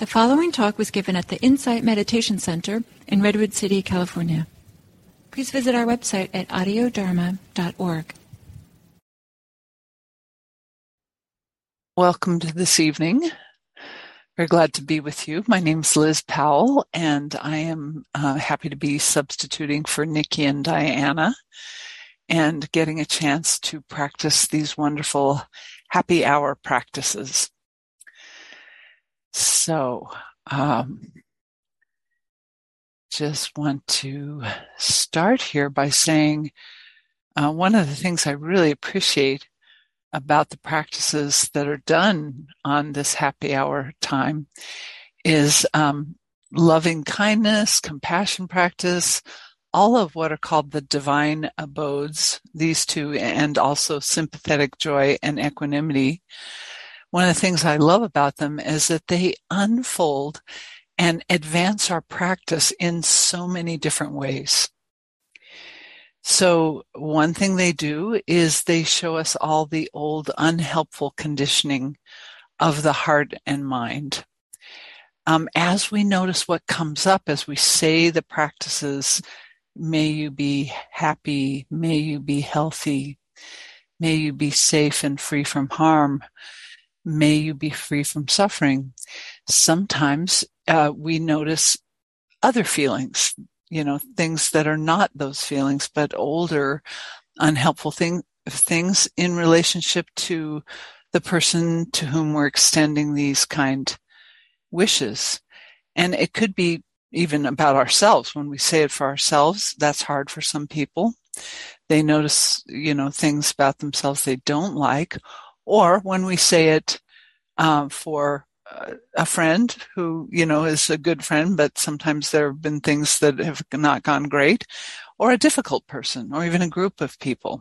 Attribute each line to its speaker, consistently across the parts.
Speaker 1: The following talk was given at the Insight Meditation Center in Redwood City, California. Please visit our website at audiodharma.org.
Speaker 2: Welcome to this evening. Very glad to be with you. My name is Liz Powell, and I am uh, happy to be substituting for Nikki and Diana and getting a chance to practice these wonderful happy hour practices. So, um, just want to start here by saying uh, one of the things I really appreciate about the practices that are done on this happy hour time is um, loving kindness, compassion practice, all of what are called the divine abodes, these two, and also sympathetic joy and equanimity one of the things I love about them is that they unfold and advance our practice in so many different ways. So one thing they do is they show us all the old unhelpful conditioning of the heart and mind. Um, as we notice what comes up as we say the practices, may you be happy, may you be healthy, may you be safe and free from harm, may you be free from suffering. Sometimes uh, we notice other feelings, you know, things that are not those feelings, but older, unhelpful thing, things in relationship to the person to whom we're extending these kind wishes. And it could be even about ourselves. When we say it for ourselves, that's hard for some people. They notice, you know, things about themselves they don't like, or when we say it um, for uh, a friend who, you know, is a good friend, but sometimes there have been things that have not gone great, or a difficult person, or even a group of people.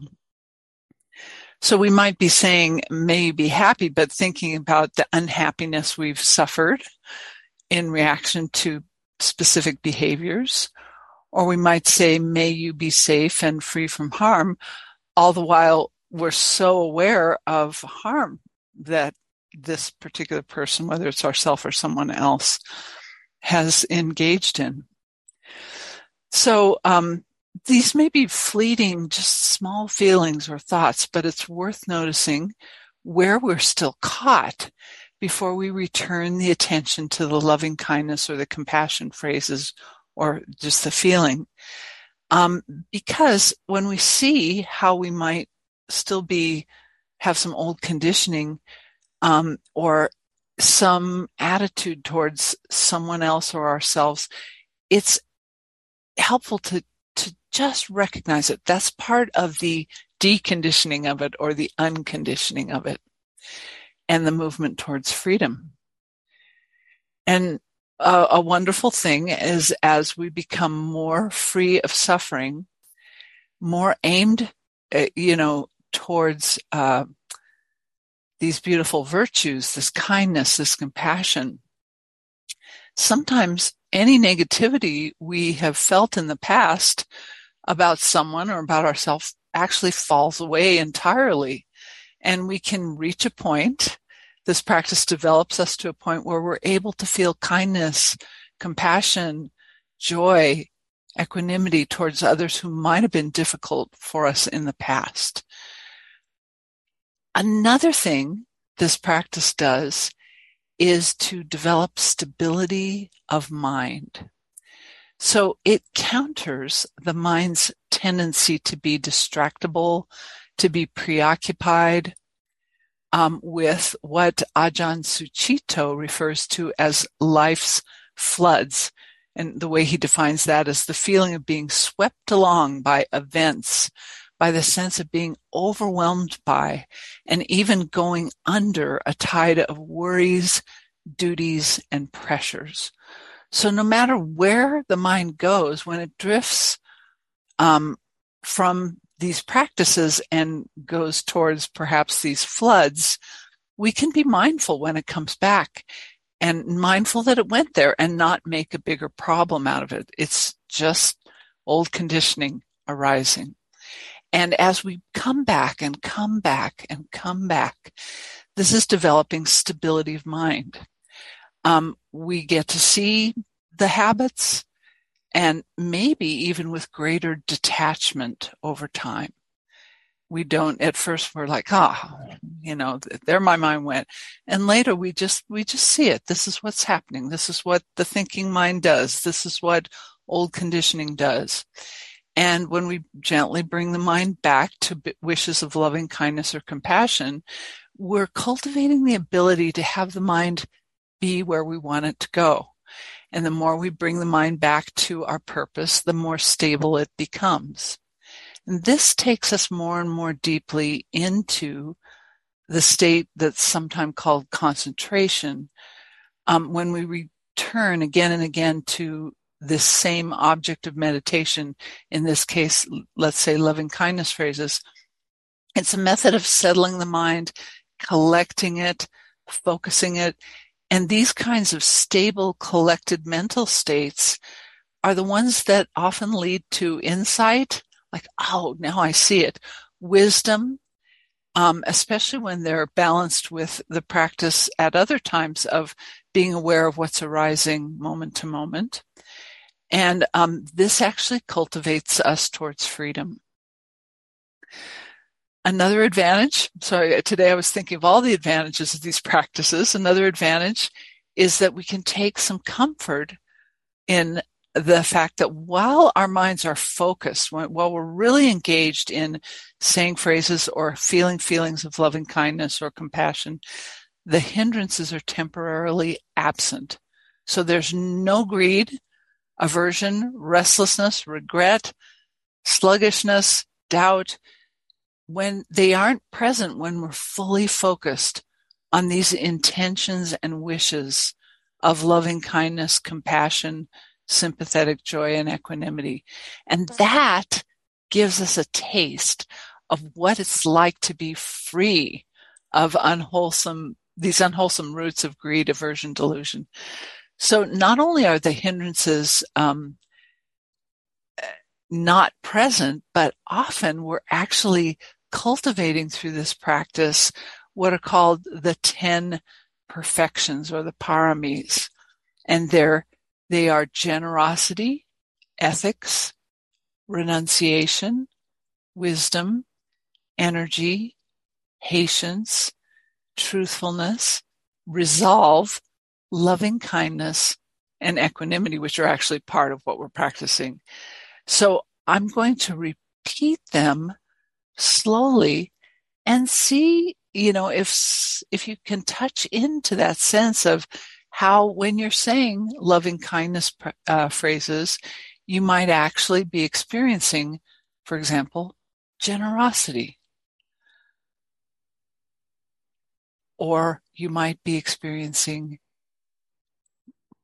Speaker 2: So we might be saying, may you be happy, but thinking about the unhappiness we've suffered in reaction to specific behaviors. Or we might say, may you be safe and free from harm, all the while we're so aware of harm that this particular person, whether it's ourself or someone else, has engaged in. So um, these may be fleeting, just small feelings or thoughts, but it's worth noticing where we're still caught before we return the attention to the loving kindness or the compassion phrases or just the feeling. Um, because when we see how we might still be have some old conditioning um, or some attitude towards someone else or ourselves it's helpful to to just recognize it. That's part of the deconditioning of it or the unconditioning of it and the movement towards freedom. And a, a wonderful thing is as we become more free of suffering more aimed uh, you know, towards uh, these beautiful virtues, this kindness, this compassion. Sometimes any negativity we have felt in the past about someone or about ourselves actually falls away entirely. And we can reach a point, this practice develops us to a point where we're able to feel kindness, compassion, joy, equanimity towards others who might have been difficult for us in the past. Another thing this practice does is to develop stability of mind. So it counters the mind's tendency to be distractible, to be preoccupied um, with what Ajahn Sucitto refers to as life's floods. And the way he defines that is the feeling of being swept along by events, by the sense of being overwhelmed by, and even going under a tide of worries, duties, and pressures. So no matter where the mind goes, when it drifts um, from these practices and goes towards perhaps these floods, we can be mindful when it comes back and mindful that it went there and not make a bigger problem out of it. It's just old conditioning arising. And as we come back and come back and come back, this is developing stability of mind. Um, we get to see the habits and maybe even with greater detachment over time. We don't, at first we're like, ah, you know, there my mind went. And later we just, we just see it. This is what's happening. This is what the thinking mind does. This is what old conditioning does. And when we gently bring the mind back to wishes of loving kindness or compassion, we're cultivating the ability to have the mind be where we want it to go. And the more we bring the mind back to our purpose, the more stable it becomes. And this takes us more and more deeply into the state that's sometimes called concentration. Um, when we return again and again to this same object of meditation, in this case, let's say loving kindness phrases, it's a method of settling the mind, collecting it, focusing it, and these kinds of stable, collected mental states are the ones that often lead to insight, like, oh, now I see it. Wisdom, um, especially when they're balanced with the practice at other times of being aware of what's arising moment to moment. And um, this actually cultivates us towards freedom. Another advantage, sorry, today I was thinking of all the advantages of these practices. Another advantage is that we can take some comfort in the fact that while our minds are focused, while we're really engaged in saying phrases or feeling feelings of loving kindness or compassion, the hindrances are temporarily absent. So there's no greed, aversion, restlessness, regret, sluggishness, doubt, when they aren't present when we're fully focused on these intentions and wishes of loving kindness, compassion, sympathetic joy, and equanimity. And that gives us a taste of what it's like to be free of unwholesome, these unwholesome roots of greed, aversion, delusion. So not only are the hindrances um, not present, but often we're actually cultivating through this practice what are called the 10 perfections or the paramis. And they're, they are generosity, ethics, renunciation, wisdom, energy, patience, truthfulness, resolve, loving kindness, and equanimity, which are actually part of what we're practicing. So I'm going to repeat them slowly and see, you know, if, if you can touch into that sense of how when you're saying loving kindness uh, phrases, you might actually be experiencing, for example, generosity. Or you might be experiencing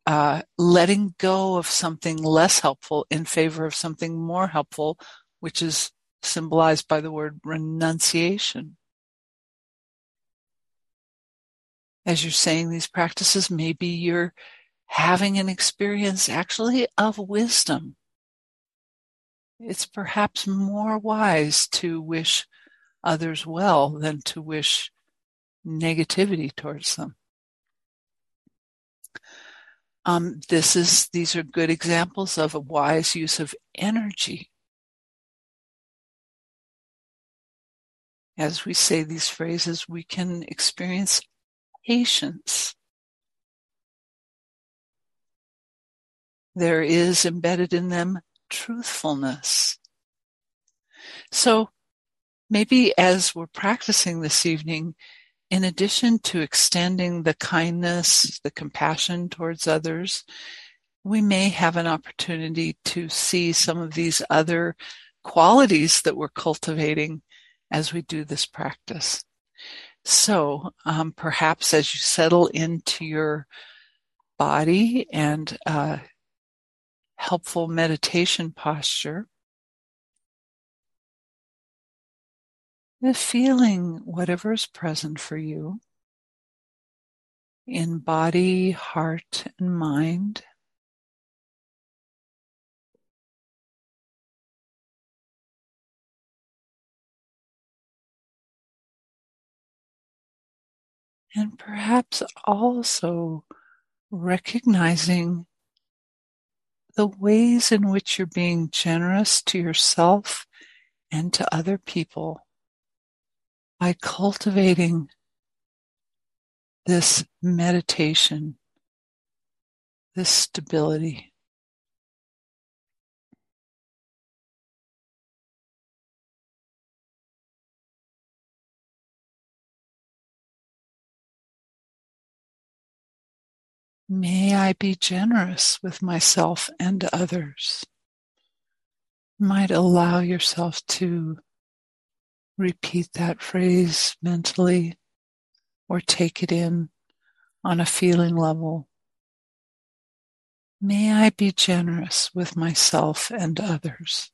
Speaker 2: uh, letting go of something less helpful in favor of something more helpful, which is symbolized by the word renunciation. As you're saying these practices, maybe you're having an experience actually of wisdom. It's perhaps more wise to wish others well than to wish negativity towards them. Um, this is these are good examples of a wise use of energy. as we say these phrases, we can experience patience. There is embedded in them truthfulness. So maybe as we're practicing this evening, in addition to extending the kindness, the compassion towards others, we may have an opportunity to see some of these other qualities that we're cultivating as we do this practice. So um, perhaps as you settle into your body and uh, helpful meditation posture, feeling whatever is present for you in body, heart, and mind. and perhaps also recognizing the ways in which you're being generous to yourself and to other people by cultivating this meditation, this stability. May I be generous with myself and others. You might allow yourself to repeat that phrase mentally or take it in on a feeling level. May I be generous with myself and others.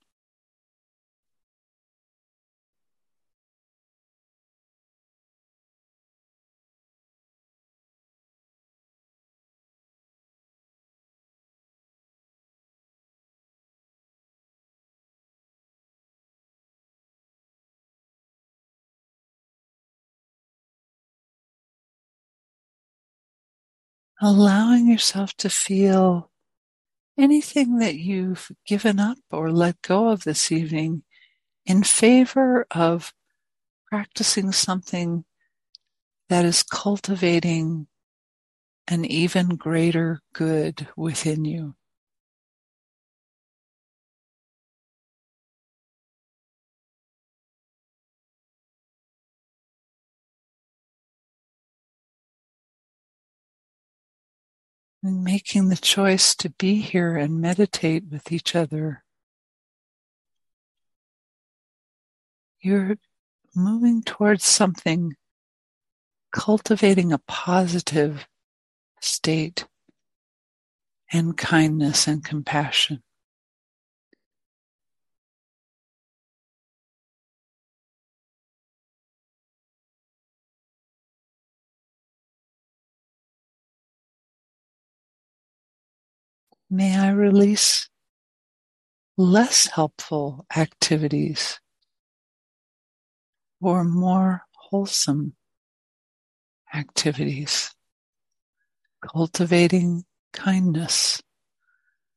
Speaker 2: Allowing yourself to feel anything that you've given up or let go of this evening in favor of practicing something that is cultivating an even greater good within you. And making the choice to be here and meditate with each other. You're moving towards something, cultivating a positive state and kindness and compassion. May I release less helpful activities or more wholesome activities, cultivating kindness,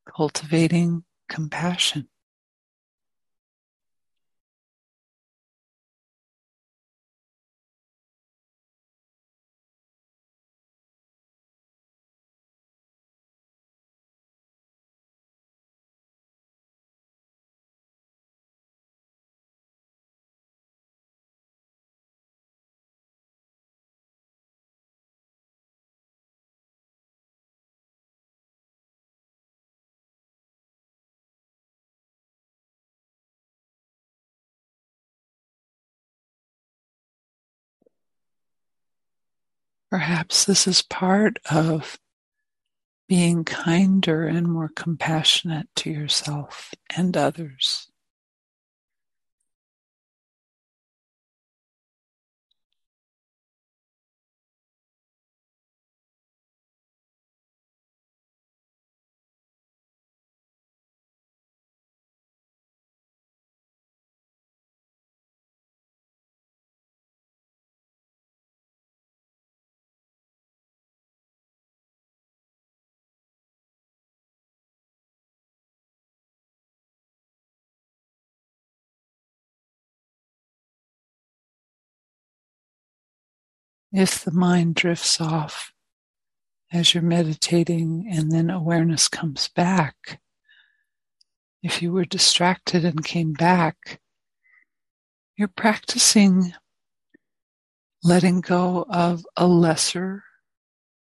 Speaker 2: cultivating compassion. Perhaps this is part of being kinder and more compassionate to yourself and others. If the mind drifts off as you're meditating and then awareness comes back, if you were distracted and came back, you're practicing letting go of a lesser,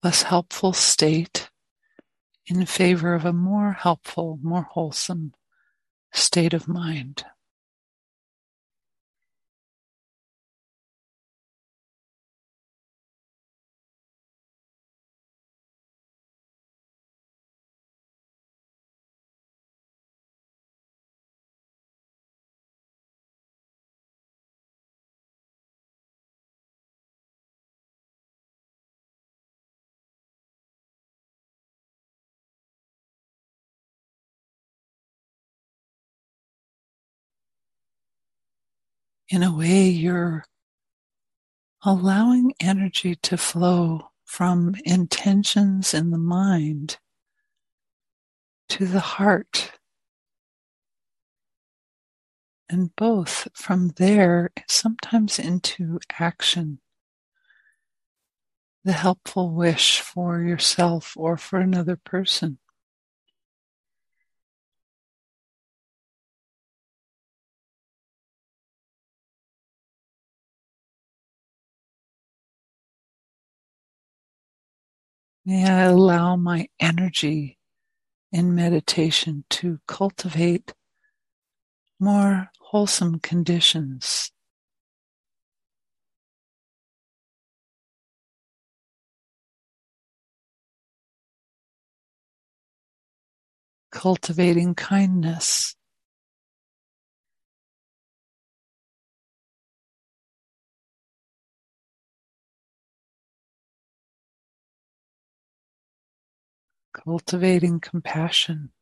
Speaker 2: less helpful state in favor of a more helpful, more wholesome state of mind. In a way, you're allowing energy to flow from intentions in the mind to the heart. And both from there, sometimes into action. The helpful wish for yourself or for another person. May I allow my energy in meditation to cultivate more wholesome conditions. Cultivating kindness. Cultivating compassion.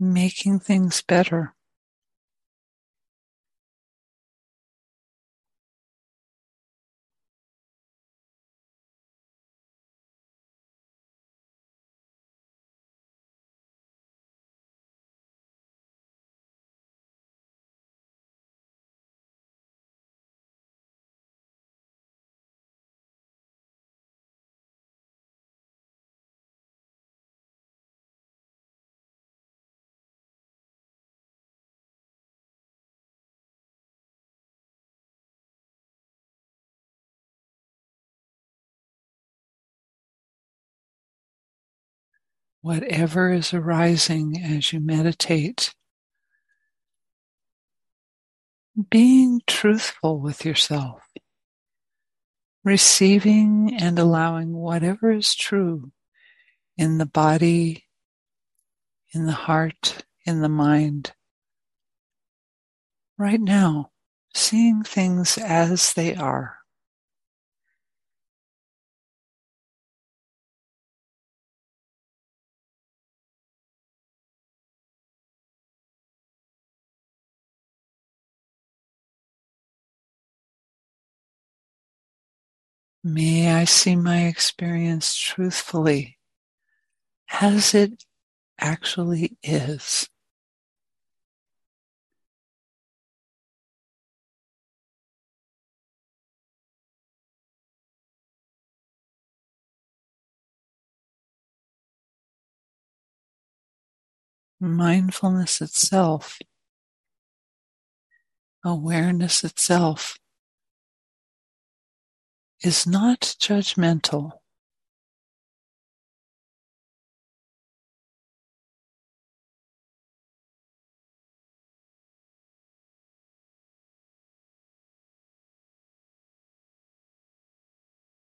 Speaker 2: Making things better. Whatever is arising as you meditate. Being truthful with yourself, receiving and allowing whatever is true in the body, in the heart, in the mind. Right now, seeing things as they are. May I see my experience truthfully? As it actually is. Mindfulness itself, awareness itself is not judgmental.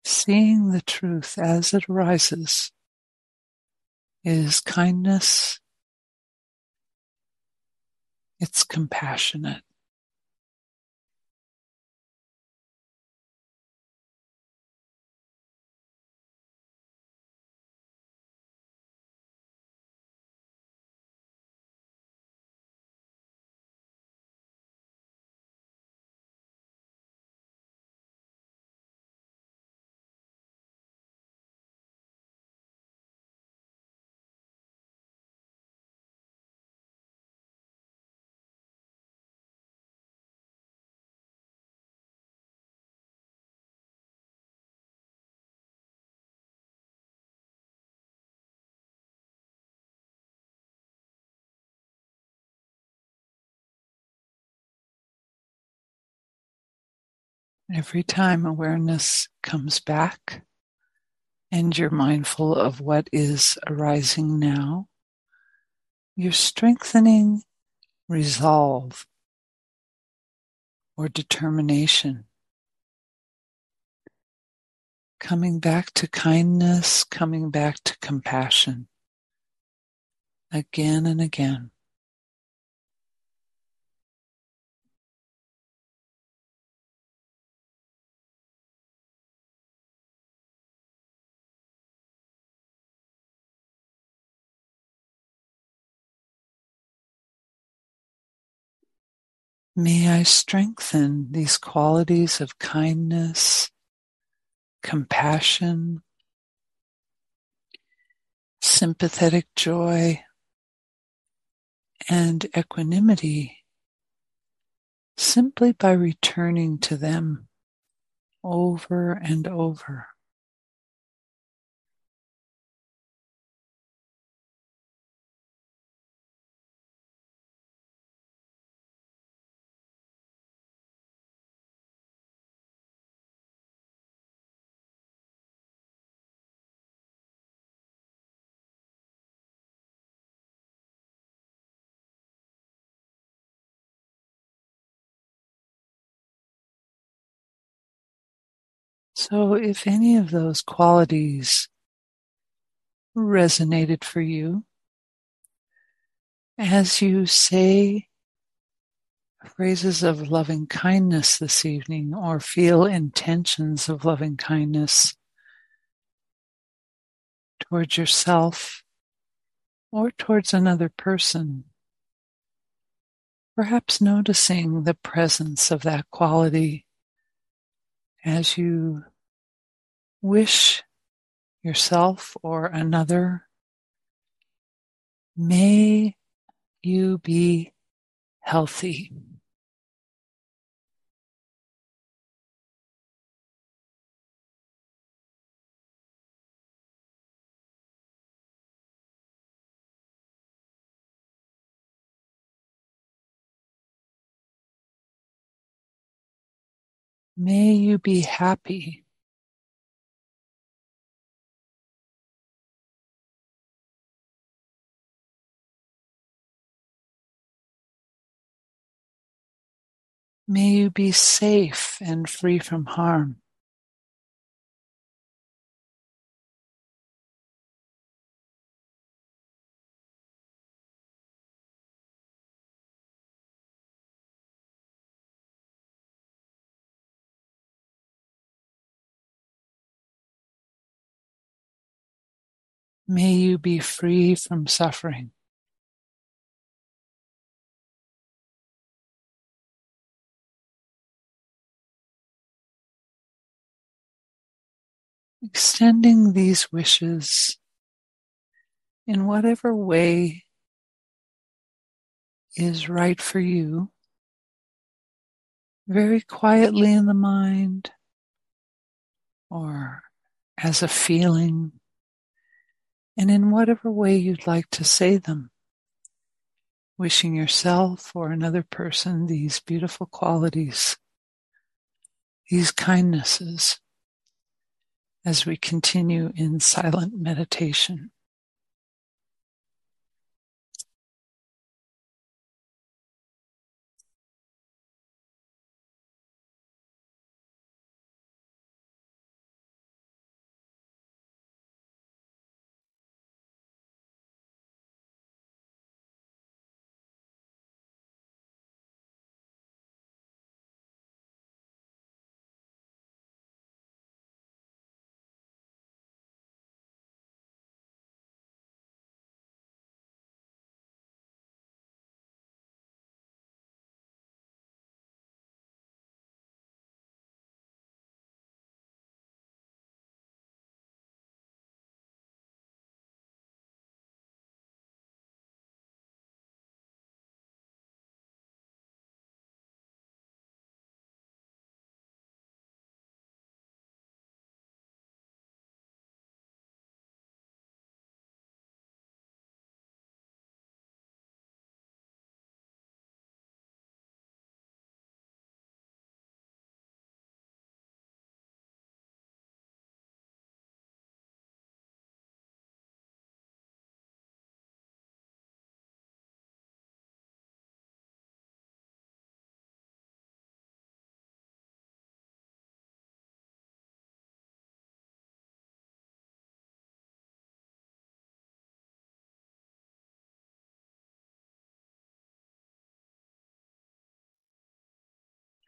Speaker 2: Seeing the truth as it arises is kindness, it's compassionate. Every time awareness comes back and you're mindful of what is arising now, you're strengthening resolve or determination. Coming back to kindness, coming back to compassion again and again. May I strengthen these qualities of kindness, compassion, sympathetic joy, and equanimity simply by returning to them over and over. So, if any of those qualities resonated for you, as you say phrases of loving kindness this evening or feel intentions of loving kindness towards yourself or towards another person, perhaps noticing the presence of that quality as you wish yourself or another, may you be healthy. May you be happy. May you be safe and free from harm. May you be free from suffering. Extending these wishes in whatever way is right for you, very quietly in the mind or as a feeling. And in whatever way you'd like to say them. Wishing yourself or another person these beautiful qualities, these kindnesses, as we continue in silent meditation.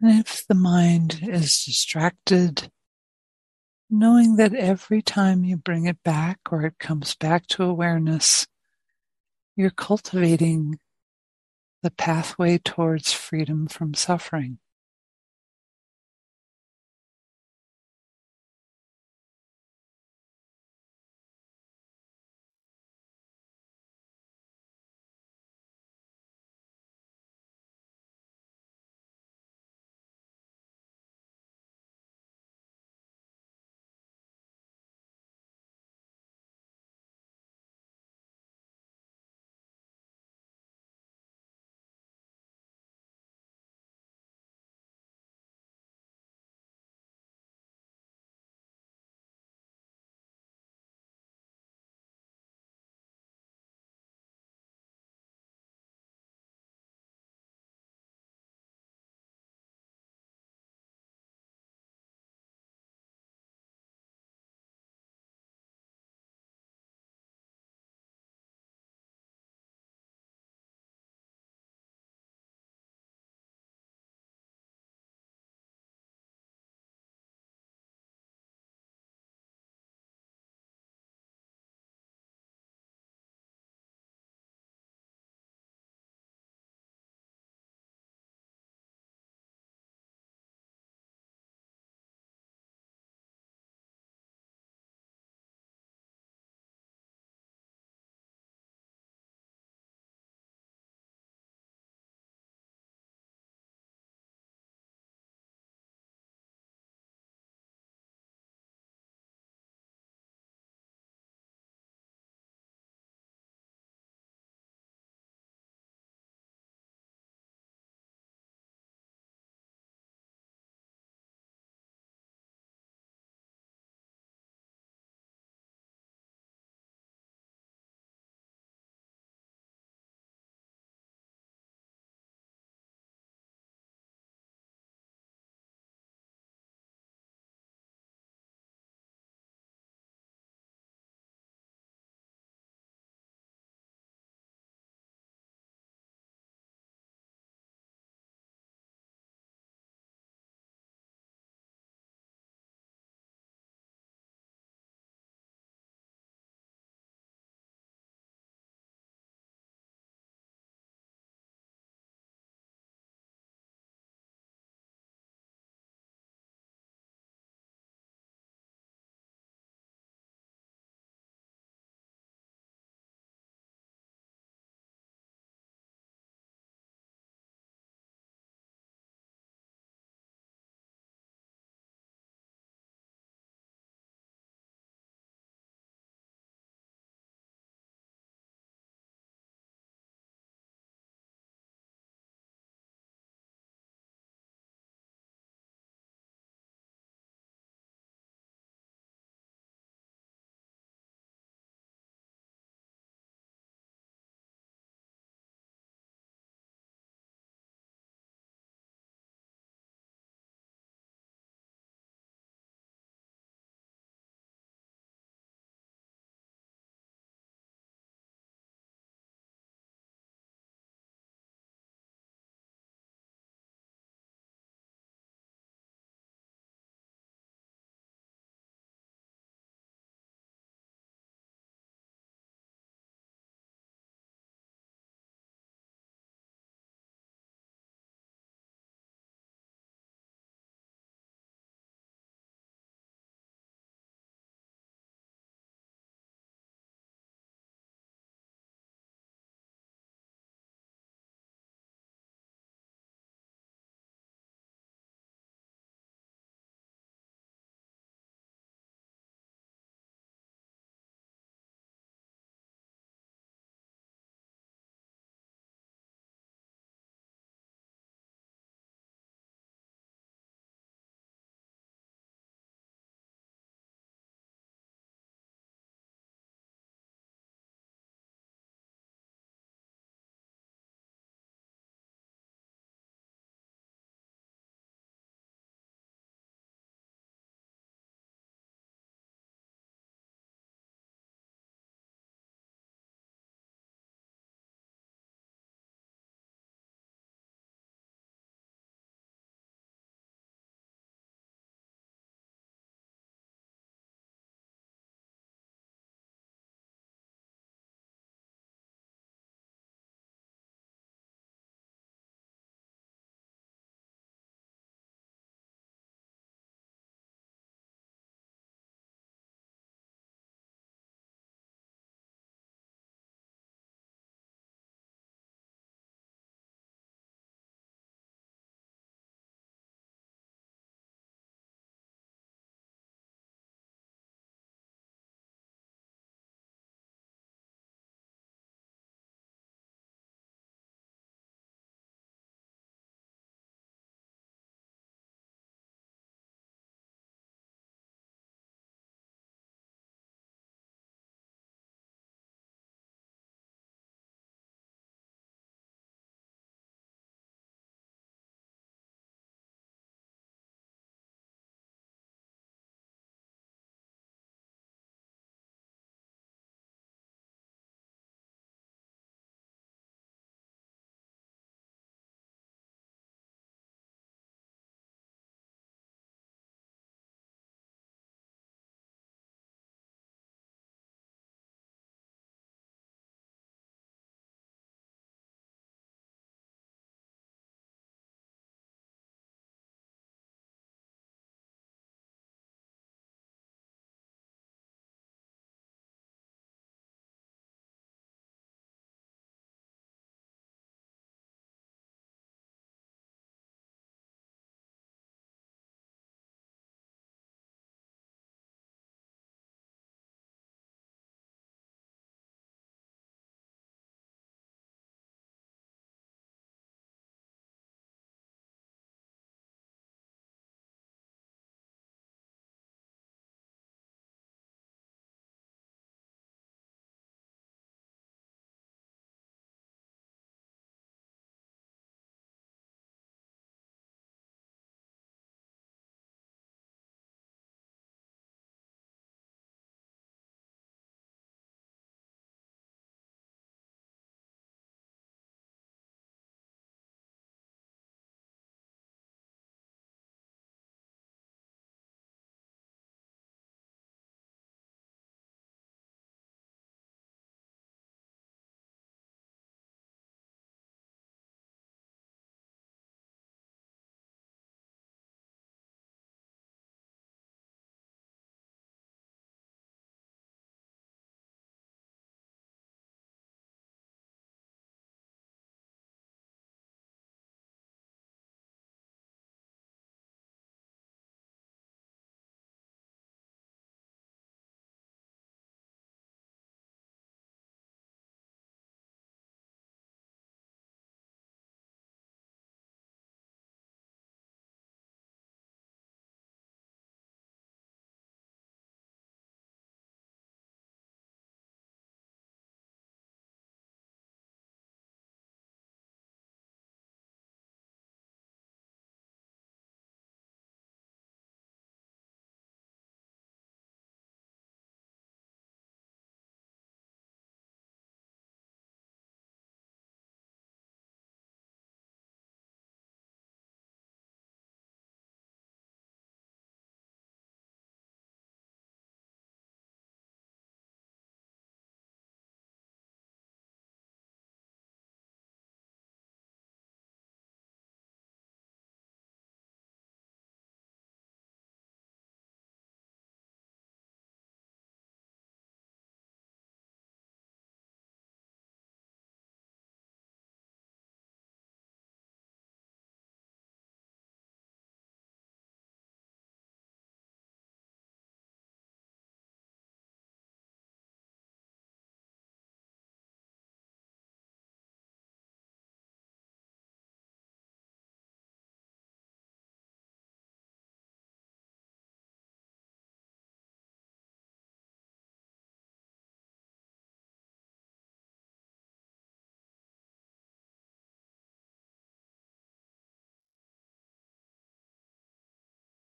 Speaker 2: And if the mind is distracted, knowing that every time you bring it back or it comes back to awareness, you're cultivating the pathway towards freedom from suffering.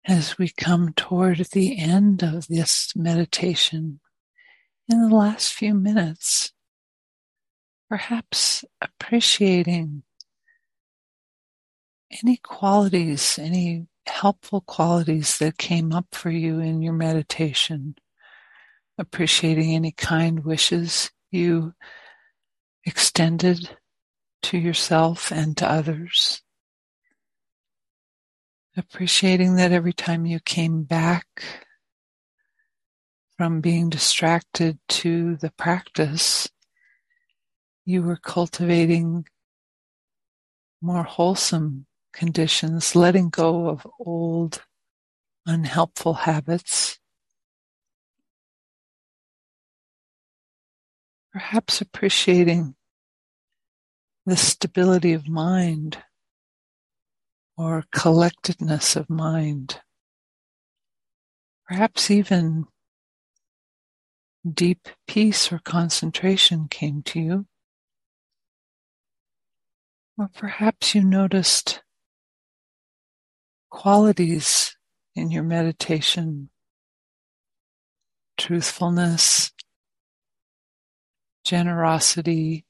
Speaker 2: As we come toward the end of this meditation in the last few minutes, perhaps appreciating any qualities, any helpful qualities that came up for you in your meditation, appreciating any kind wishes you extended to yourself and to others appreciating that every time you came back from being distracted to the practice, you were cultivating more wholesome conditions, letting go of old, unhelpful habits. Perhaps appreciating the stability of mind or collectedness of mind. Perhaps even deep peace or concentration came to you. Or perhaps you noticed qualities in your meditation, truthfulness, generosity,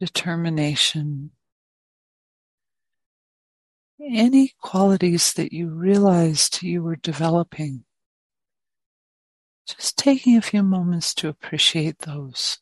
Speaker 2: determination, any qualities that you realized you were developing. Just taking a few moments to appreciate those.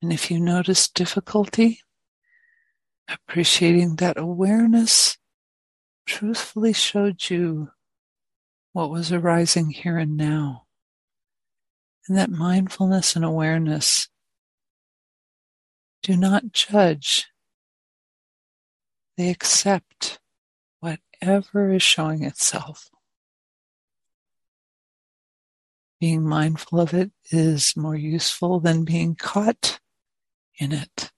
Speaker 2: And if you notice difficulty, appreciating that awareness truthfully showed you what was arising here and now. And that mindfulness and awareness do not judge. They accept whatever is showing itself. Being mindful of it is more useful than being caught in it.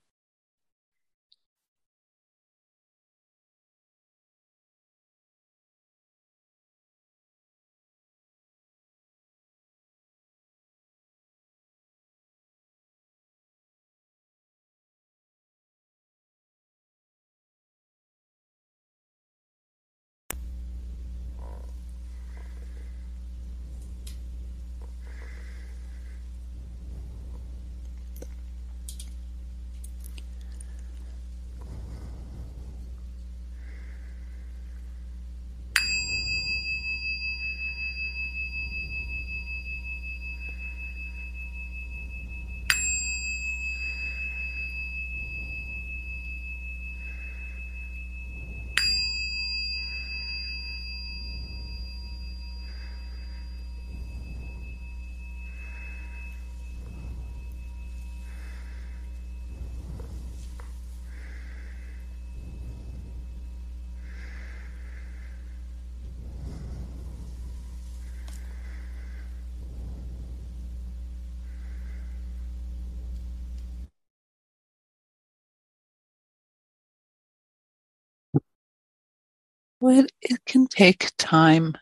Speaker 2: Well, it can take time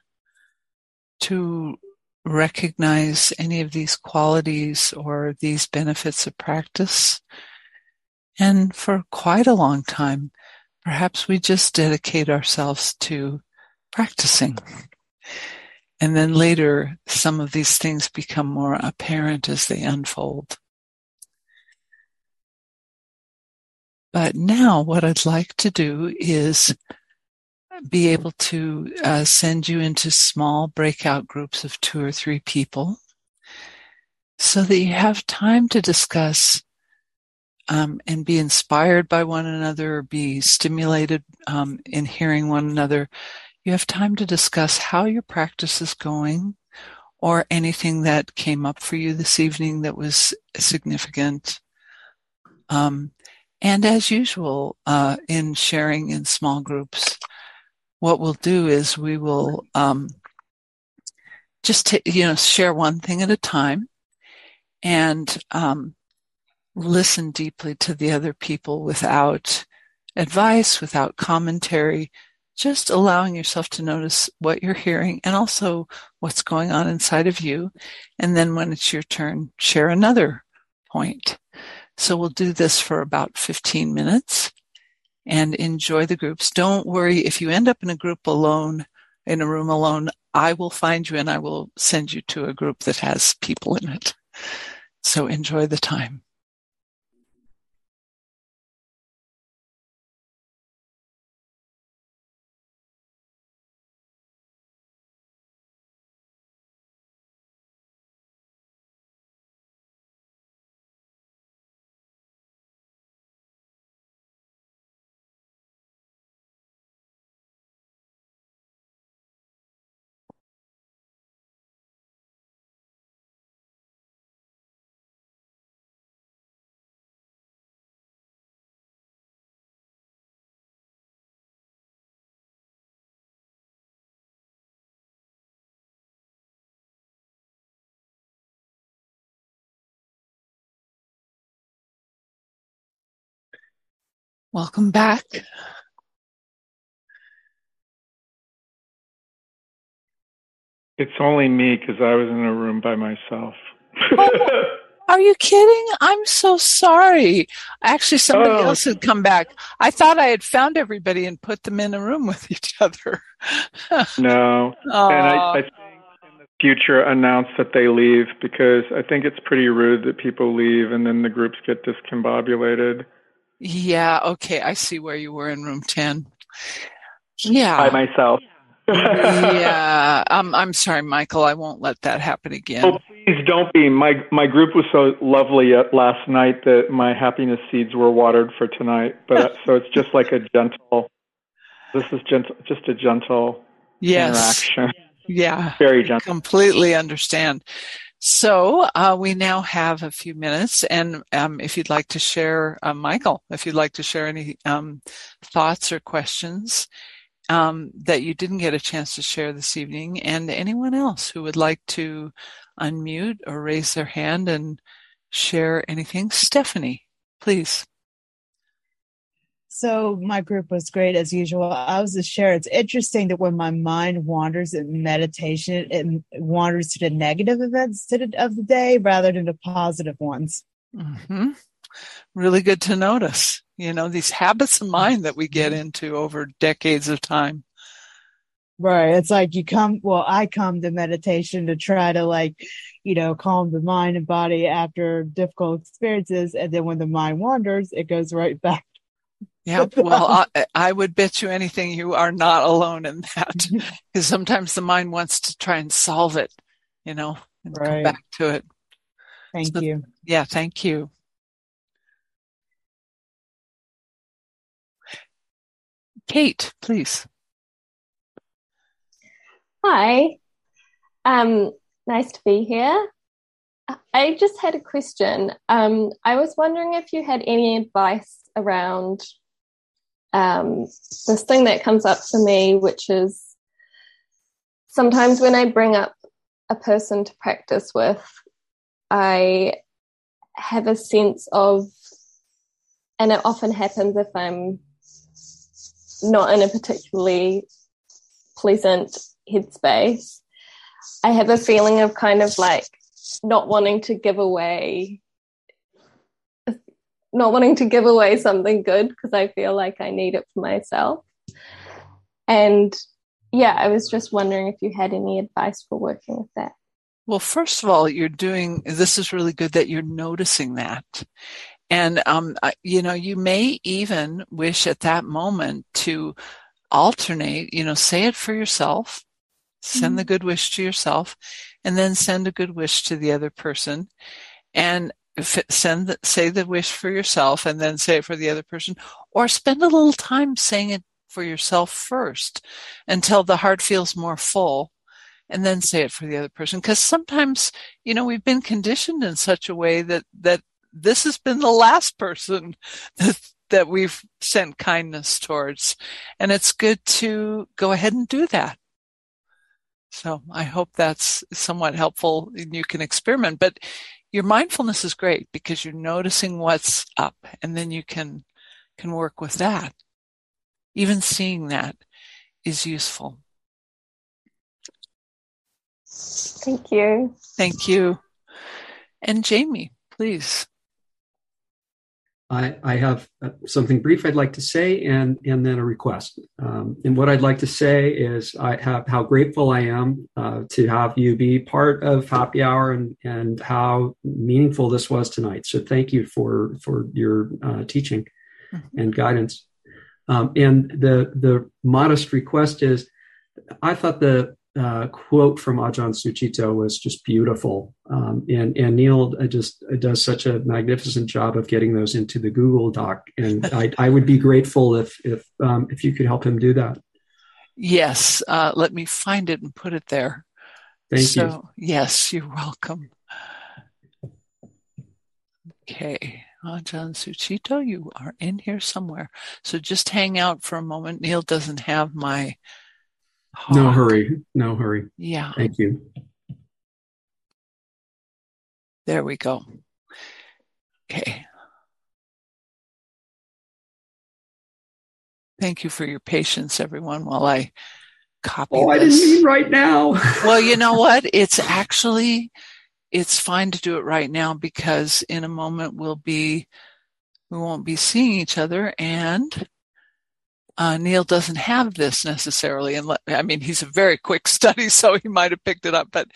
Speaker 2: to recognize any of these qualities or these benefits of practice. And for quite a long time, perhaps we just dedicate ourselves to practicing. And then later, some of these things become more apparent as they unfold. But now, what I'd like to do is be able to uh, send you into small breakout groups of two or three people so that you have time to discuss um, and be inspired by one another, or be stimulated um, in hearing one another. You have time to discuss how your practice is going or anything that came up for you this evening that was significant. Um, and as usual, uh, in sharing in small groups, what we'll do is we will um, just to, you know, share one thing at a time and um, listen deeply to the other people without advice, without commentary, just allowing yourself to notice what you're hearing and also what's going on inside of you. And then when it's your turn, share another point. So we'll do this for about 15 minutes and enjoy the groups. Don't worry if you end up in a group alone, in a room alone, I will find you and I will send you to a group that has people in it. So enjoy the time. Welcome back.
Speaker 3: It's only me because I was in a room by myself.
Speaker 2: oh, are you kidding? I'm so sorry. Actually, somebody
Speaker 3: Oh.
Speaker 2: else had come back. I thought I had found everybody and put them in a room with each other.
Speaker 3: no.
Speaker 2: Aw.
Speaker 3: And I, I think in the future announce that they leave because I think it's pretty rude that people leave and then the groups get discombobulated.
Speaker 2: Yeah, okay. I see where you were in room 10. Yeah.
Speaker 3: By myself.
Speaker 2: yeah. Um, I'm sorry, Michael. I won't let that happen again.
Speaker 3: Oh, please don't be. My my group was so lovely last night that my happiness seeds were watered for tonight. But so it's just like a gentle. This is gentle, just a gentle
Speaker 2: yes.
Speaker 3: interaction.
Speaker 2: Yeah.
Speaker 3: Very gentle.
Speaker 2: completely understand. So uh, we now have a few minutes, and um, if you'd like to share, uh, Michael, if you'd like to share any um, thoughts or questions um, that you didn't get a chance to share this evening, and anyone else who would like to unmute or raise their hand and share anything, Stephanie, please.
Speaker 4: So my group was great as usual. I was just share. It's interesting that when my mind wanders in meditation, it wanders to the negative events of the day rather than the positive ones.
Speaker 2: hmm Really good to notice. You know, these habits of mind that we get into over decades of time.
Speaker 4: Right. It's like you come, well, I come to meditation to try to like, you know, calm the mind and body after difficult experiences. And then when the mind wanders, it goes right back.
Speaker 2: Yeah, well, I, I would bet you anything you are not alone in that because sometimes the mind wants to try and solve it, you know, and come back to it.
Speaker 4: Thank
Speaker 2: So-
Speaker 4: you.
Speaker 2: Yeah, thank you. Kate, please.
Speaker 5: Hi. Um, nice to be here. I just had a question. Um, I was wondering if you had any advice around um, this thing that comes up for me, which is sometimes when I bring up a person to practice with, I have a sense of, and it often happens if I'm not in a particularly pleasant headspace. I have a feeling of kind of like not wanting to give away not wanting to give away something good because I feel like I need it for myself. And yeah, I was just wondering if you had any advice for working with that.
Speaker 2: Well, first of all, you're doing this is really good that you're noticing that. And, um, you know, you may even wish at that moment to alternate, you know, say it for yourself, send the good wish to yourself, and then send a good wish to the other person. And send the, say the wish for yourself and then say it for the other person, or spend a little time saying it for yourself first until the heart feels more full and then say it for the other person. Because sometimes, you know, we've been conditioned in such a way that, that this has been the last person that, that we've sent kindness towards. And it's good to go ahead and do that. So I hope that's somewhat helpful and you can experiment. But your mindfulness is great because you're noticing what's up and then you can can work with that. Even seeing that is useful.
Speaker 5: Thank you.
Speaker 2: Thank you. And Jamie, please.
Speaker 6: I, I have uh, something brief I'd like to say and, and then a request. Um, and what I'd like to say is I have how grateful I am uh, to have you be part of Happy Hour and, and how meaningful this was tonight. So thank you for, for your uh, teaching mm-hmm. and guidance. Um, and the, the modest request is I thought the uh, quote from Ajahn Sucitto was just beautiful. Um, and, and Neil uh, just uh, does such a magnificent job of getting those into the Google Doc. And I, I would be grateful if, if, um, if you could help him do that.
Speaker 2: Yes. Uh, let me find it and put it there.
Speaker 6: Thank
Speaker 2: so,
Speaker 6: you.
Speaker 2: Yes, you're welcome. Okay. Ajahn Sucitto, you are in here somewhere. So just hang out for a moment. Neil doesn't have my
Speaker 6: no hurry. No hurry.
Speaker 2: Yeah.
Speaker 6: Thank you.
Speaker 2: There we go. Okay. Thank you for your patience, everyone, while I copy
Speaker 6: Oh,
Speaker 2: this.
Speaker 6: I didn't mean right now.
Speaker 2: well, you know what? It's actually, it's fine to do it right now because in a moment we'll be, we won't be seeing each other and uh, Neil doesn't have this necessarily, and I mean he's a very quick study, so he might have picked it up. But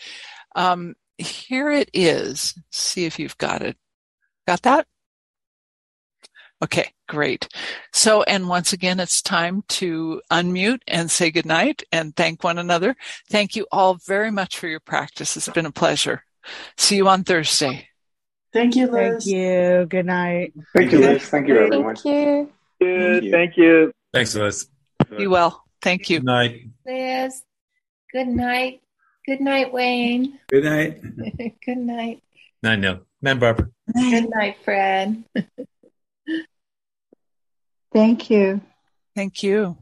Speaker 2: um, here it is. See if you've got it. Got that? Okay, great. So, and once again, it's time to unmute and say goodnight and thank one another. Thank you all very much for your practice. It's been a pleasure. See you on Thursday.
Speaker 7: Thank you, Liz.
Speaker 4: Thank you. Good night.
Speaker 3: Thank you, Liz. Thank you, everyone.
Speaker 5: Thank you.
Speaker 3: Good. Thank you.
Speaker 8: Thanks, Liz.
Speaker 2: Be well. Thank you.
Speaker 8: Good night.
Speaker 9: Liz. Good night. Good night, Wayne.
Speaker 8: Good night.
Speaker 9: Good night.
Speaker 8: Night, Neil. Night, Barbara.
Speaker 9: Good night, Fred.
Speaker 10: Thank you.
Speaker 2: Thank you.